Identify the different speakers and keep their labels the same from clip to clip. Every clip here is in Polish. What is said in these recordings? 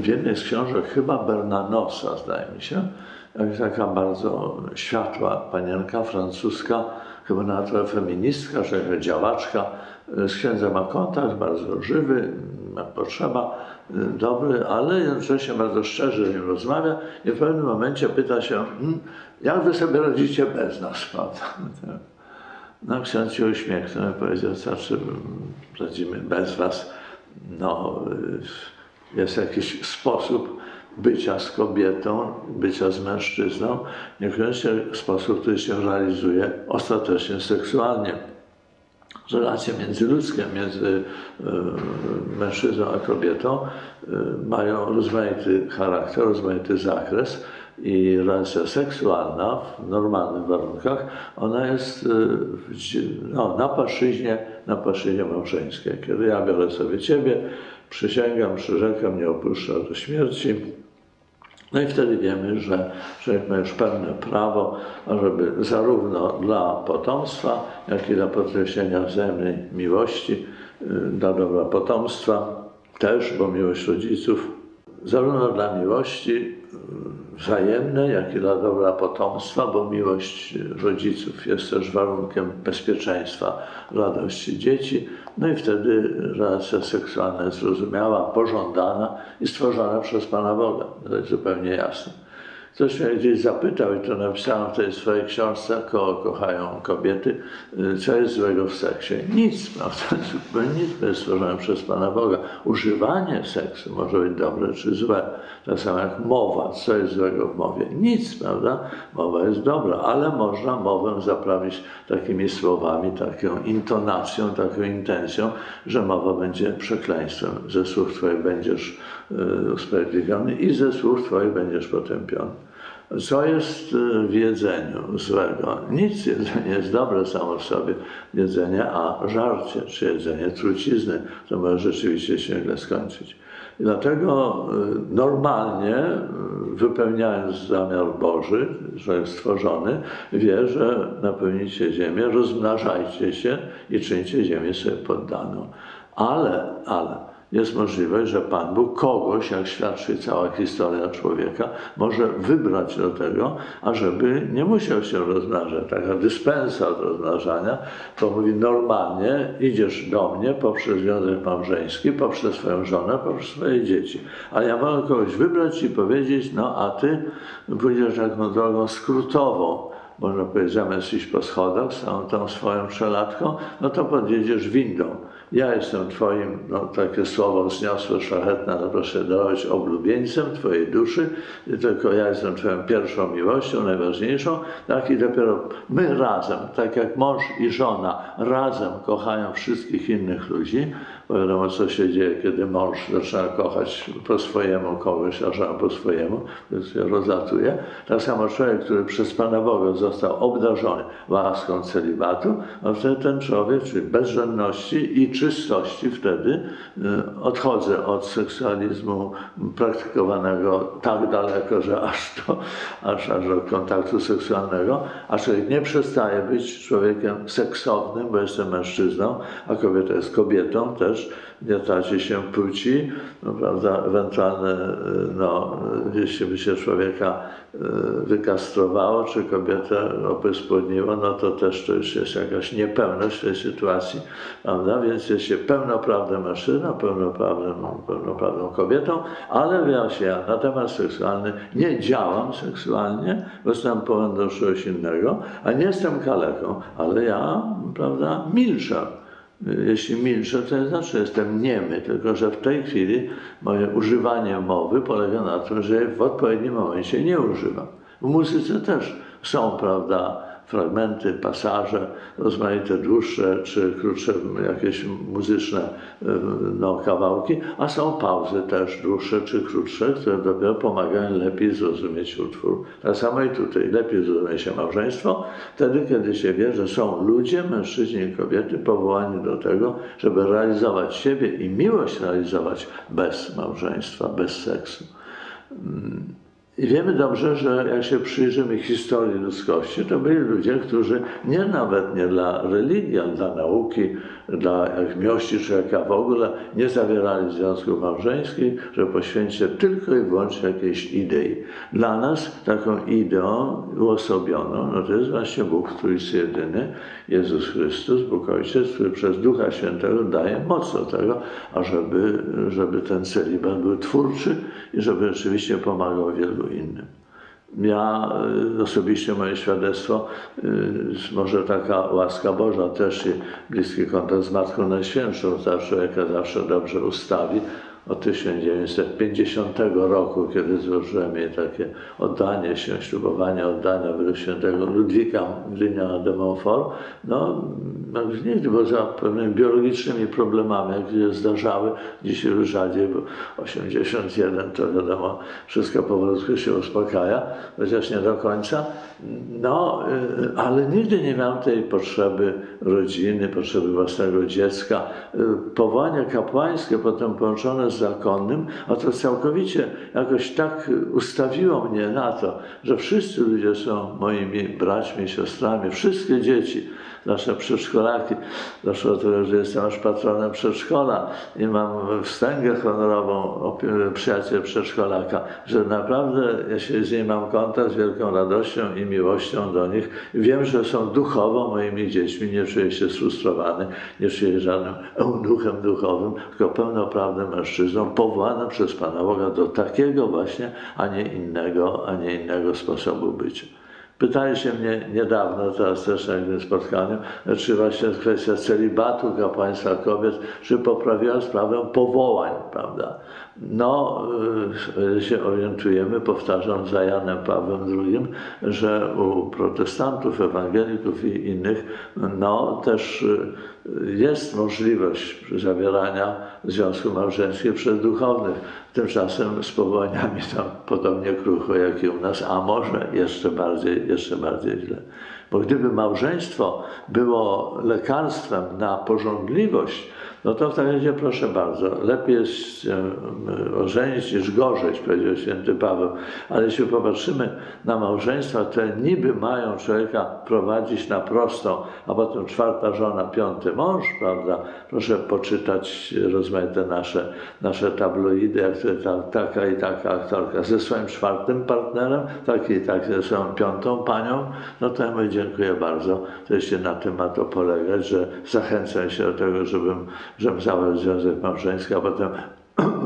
Speaker 1: w jednej z książek, chyba Bernanosa, zdaje mi się, jak taka bardzo światła panienka francuska, chyba nawet feministka, jakaś działaczka, z księdzem ma kontakt, bardzo żywy, ma potrzeba, y, dobry, ale jednocześnie bardzo szczerze z nim rozmawia i w pewnym momencie pyta się, "Hmm, jak wy sobie radzicie bez nas, prawda? No ksiądz się uśmiechnął i powiedział, znaczy radzimy bez was, no y, jest jakiś sposób bycia z kobietą, bycia z mężczyzną, niekoniecznie sposób, który się realizuje ostatecznie seksualnie relacje międzyludzkie między y, mężczyzną a kobietą y, mają rozmaity charakter, rozmaity zakres i relacja seksualna w normalnych warunkach, ona jest y, no, na płaszczyźnie, na płaszczyźnie małżeńskiej. Kiedy ja biorę sobie Ciebie, przysięgam, przyrzekam, nie opuszczę do śmierci, no i wtedy wiemy, że człowiek ma już pełne prawo, żeby zarówno dla potomstwa, jak i dla podkreślenia wzajemnej miłości, y, dla dobra potomstwa też, bo miłość rodziców, zarówno dla miłości y, wzajemnej, jak i dla dobra potomstwa, bo miłość rodziców jest też warunkiem bezpieczeństwa, radości dzieci. No i wtedy relacja seksualna jest zrozumiała, pożądana i stworzona przez Pana Boga. To jest zupełnie jasne. Ktoś mnie gdzieś zapytał, i to napisałem w tej swojej książce, koło kochają kobiety, y, co jest złego w seksie. Nic, prawda? Nic jest stworzone przez Pana Boga. Używanie seksu może być dobre czy złe. Tak samo jak mowa, co jest złego w mowie. Nic, prawda? Mowa jest dobra, ale można mowę zaprawić takimi słowami, taką intonacją, taką intencją, że mowa będzie przekleństwem. Ze słów Twoich będziesz y, usprawiedliwiony i ze słów Twoich będziesz potępiony. Co jest y, w jedzeniu złego? Nic jedzenie jest dobre samo w sobie, jedzenie, a żarcie czy jedzenie trucizny to może rzeczywiście się źle skończyć. I dlatego y, normalnie, y, wypełniając zamiar Boży, że jest stworzony, wie, że napełnicie ziemię, rozmnażajcie się i czyńcie ziemię sobie poddaną. Ale, ale, jest możliwość, że Pan Bóg kogoś, jak świadczy cała historia człowieka, może wybrać do tego, ażeby nie musiał się rozmnażać. Taka dyspensa od rozmnażania, to mówi normalnie idziesz do mnie poprzez związek małżeński, poprzez swoją żonę, poprzez swoje dzieci. A ja mogę kogoś wybrać i powiedzieć, no a ty pójdziesz taką drogą skrótową, można powiedzieć, zamiast iść po schodach z tą, tą swoją przelatką, no to podjedziesz windą. Ja jestem Twoim, no takie słowo wzniosłe, szlachetne, no proszę dawać oblubieńcem Twojej duszy, tylko ja jestem Twoją pierwszą miłością, najważniejszą, tak i dopiero my razem, tak jak mąż i żona razem kochają wszystkich innych ludzi, bo wiadomo, co się dzieje, kiedy mąż zaczyna kochać po swojemu kogoś, a żona po swojemu, więc się rozlatuje. Tak samo człowiek, który przez Pana Boga został obdarzony łaską celibatu, a wtedy ten człowiek, czyli bezżenności i czystości, wtedy y, odchodzę od seksualizmu praktykowanego tak daleko, że aż do, aż, aż do kontaktu seksualnego, a człowiek nie przestaje być człowiekiem seksownym, bo jestem mężczyzną, a kobieta jest kobietą też, nie traci się płci, no, prawda, ewentualne, no, jeśli by się człowieka e, wykastrowało, czy kobietę opryspłodniło, no to też to już jest jakaś niepełność w tej sytuacji, prawda, więc jest się pełnoprawnym mężczyzną, pełnoprawnym, pełnoprawną kobietą, ale się ja na temat seksualny nie działam seksualnie, bo jestem pełen do czegoś innego, a nie jestem kaleką, ale ja, prawda, milczę jeśli milczę, to nie znaczy, że jestem niemy, tylko że w tej chwili moje używanie mowy polega na tym, że w odpowiednim momencie nie używam. W muzyce też są, prawda, fragmenty, pasaże, rozmaite dłuższe czy krótsze jakieś muzyczne no, kawałki, a są pauzy też dłuższe czy krótsze, które dopiero pomagają lepiej zrozumieć utwór. Tak samo i tutaj lepiej zrozumie się małżeństwo, wtedy kiedy się wie, że są ludzie, mężczyźni i kobiety powołani do tego, żeby realizować siebie i miłość realizować bez małżeństwa, bez seksu. I wiemy dobrze, że jak się przyjrzymy historii ludzkości, to byli ludzie, którzy nie nawet nie dla religii, ale dla nauki, dla jak miłości człowieka w ogóle, nie zawierali związków małżeńskich, że poświęcili tylko i wyłącznie jakiejś idei. Dla nas taką ideą uosobioną, no to jest właśnie Bóg w Trójcy Jedyny, Jezus Chrystus, Bóg Ojciec, który przez Ducha Świętego daje moc do tego, ażeby żeby ten celibat był twórczy i żeby rzeczywiście pomagał wielu innym. Ja y, osobiście moje świadectwo, y, może taka łaska Boża też i bliski kontakt z Matką Najświętszą, ta człowieka zawsze dobrze ustawi, od 1950 roku, kiedy złożyłem jej takie oddanie się, ślubowanie oddania według świętego Ludwika Gdynia de Montfort, no, no nigdy poza pewnymi biologicznymi problemami, jakie się zdarzały, dzisiaj już rzadziej, bo 81 to wiadomo, wszystko powolutku się uspokaja, chociaż nie do końca, no, y, ale nigdy nie miałem tej potrzeby rodziny, potrzeby własnego dziecka. Y, powołanie kapłańskie potem połączone z zakonnym, a to całkowicie jakoś tak ustawiło mnie na to, że wszyscy ludzie są moimi braćmi, siostrami, wszystkie dzieci nasze przedszkolaki. Doszło do tego, że jestem aż patronem przedszkola i mam wstęgę honorową przyjaciel przedszkolaka, że naprawdę ja się z nimi mam kontakt z wielką radością i miłością do nich. Wiem, że są duchowo moimi dziećmi, nie czuję się sfrustrowany, nie czuję żadnym eunuchem duchowym, tylko pełnoprawnym mężczyzną, powołanym przez Pana Boga do takiego właśnie, a nie innego, a nie innego sposobu bycia. Pytali się mnie niedawno, teraz też na jednym spotkaniu, czy właśnie kwestia celibatu kapłaństwa kobiet, czy poprawiła sprawę powołań, prawda? No, y, się orientujemy, powtarzam za Janem Pawłem II, że u protestantów, ewangelików i innych, no też y, jest możliwość zawierania związku małżeńskiego przez duchownych. Tymczasem z powołaniami tam podobnie krucho jak i u nas, a może jeszcze bardziej, jeszcze bardziej źle. Bo gdyby małżeństwo było lekarstwem na porządliwość, no to w takim razie proszę bardzo, lepiej jest się ożenić niż gorzeć, powiedział święty Paweł. Ale jeśli popatrzymy na małżeństwa, te niby mają człowieka prowadzić na prostą, a potem czwarta żona, piąty mąż, prawda? Proszę poczytać rozmaite nasze, nasze tabloidy, jak to ta, taka i taka aktorka ze swoim czwartym partnerem, taki i tak ze swoją piątą panią, no to ja mówię, dziękuję bardzo. To jeśli na tym ma to polegać, że zachęcam się do tego, żebym żebym zawarł związek małżeński, a potem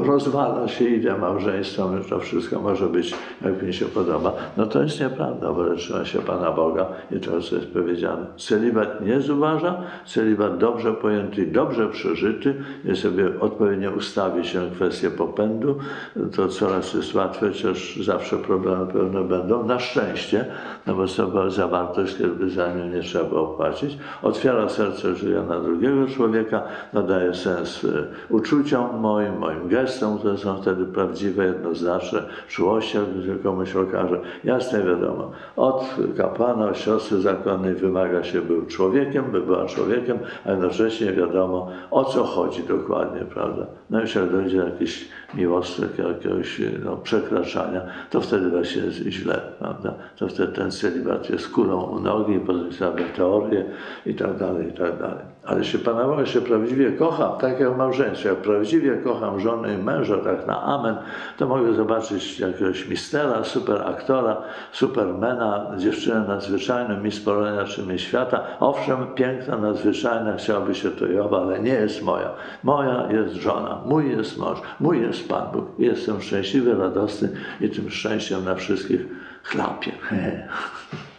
Speaker 1: rozwala się idea małżeństwa, że to wszystko może być, jak mi się podoba. No to jest nieprawda, bo leczyła się Pana Boga i to, jest powiedziane. Celibat nie zubaża, celibat dobrze pojęty, dobrze przeżyty, i sobie odpowiednio ustawi się kwestie popędu, to coraz jest łatwiej, chociaż zawsze problemy pewne będą. Na szczęście, no bo sobie zawartość, kiedy za nią nie trzeba opłacić, otwiera serce życia na drugiego człowieka, nadaje sens e, uczuciom moim, moim gestom, które są wtedy prawdziwe, jednoznaczne, czułościach, gdzie komuś okaże. Jasne wiadomo, od kapłana, siostry zakonnej wymaga się był człowiekiem, by była człowiekiem, a jednocześnie wiadomo, o co chodzi dokładnie, prawda? No i jak dojdzie do jakichś miłostek, jakiegoś no, przekraczania, to wtedy właśnie jest źle, prawda? To wtedy ten celibat jest kulą u nogi, pozostawiamy teorię i tak dalej, i tak dalej. Ale się Pana Boga się prawdziwie kocham, tak jak małżeństwo, jak prawdziwie kocham żonę i męża, tak na amen, to mogę zobaczyć jakiegoś mistera, super aktora, supermana, dziewczynę nadzwyczajną, Miss Polonia czy Miss Świata. Owszem, piękna, nadzwyczajna, chciałaby się to Jowa, ale nie jest moja. Moja jest żona, mój jest mąż, mój jest Pan Bóg. Jestem szczęśliwy, radosny i tym szczęściem na wszystkich chlapię.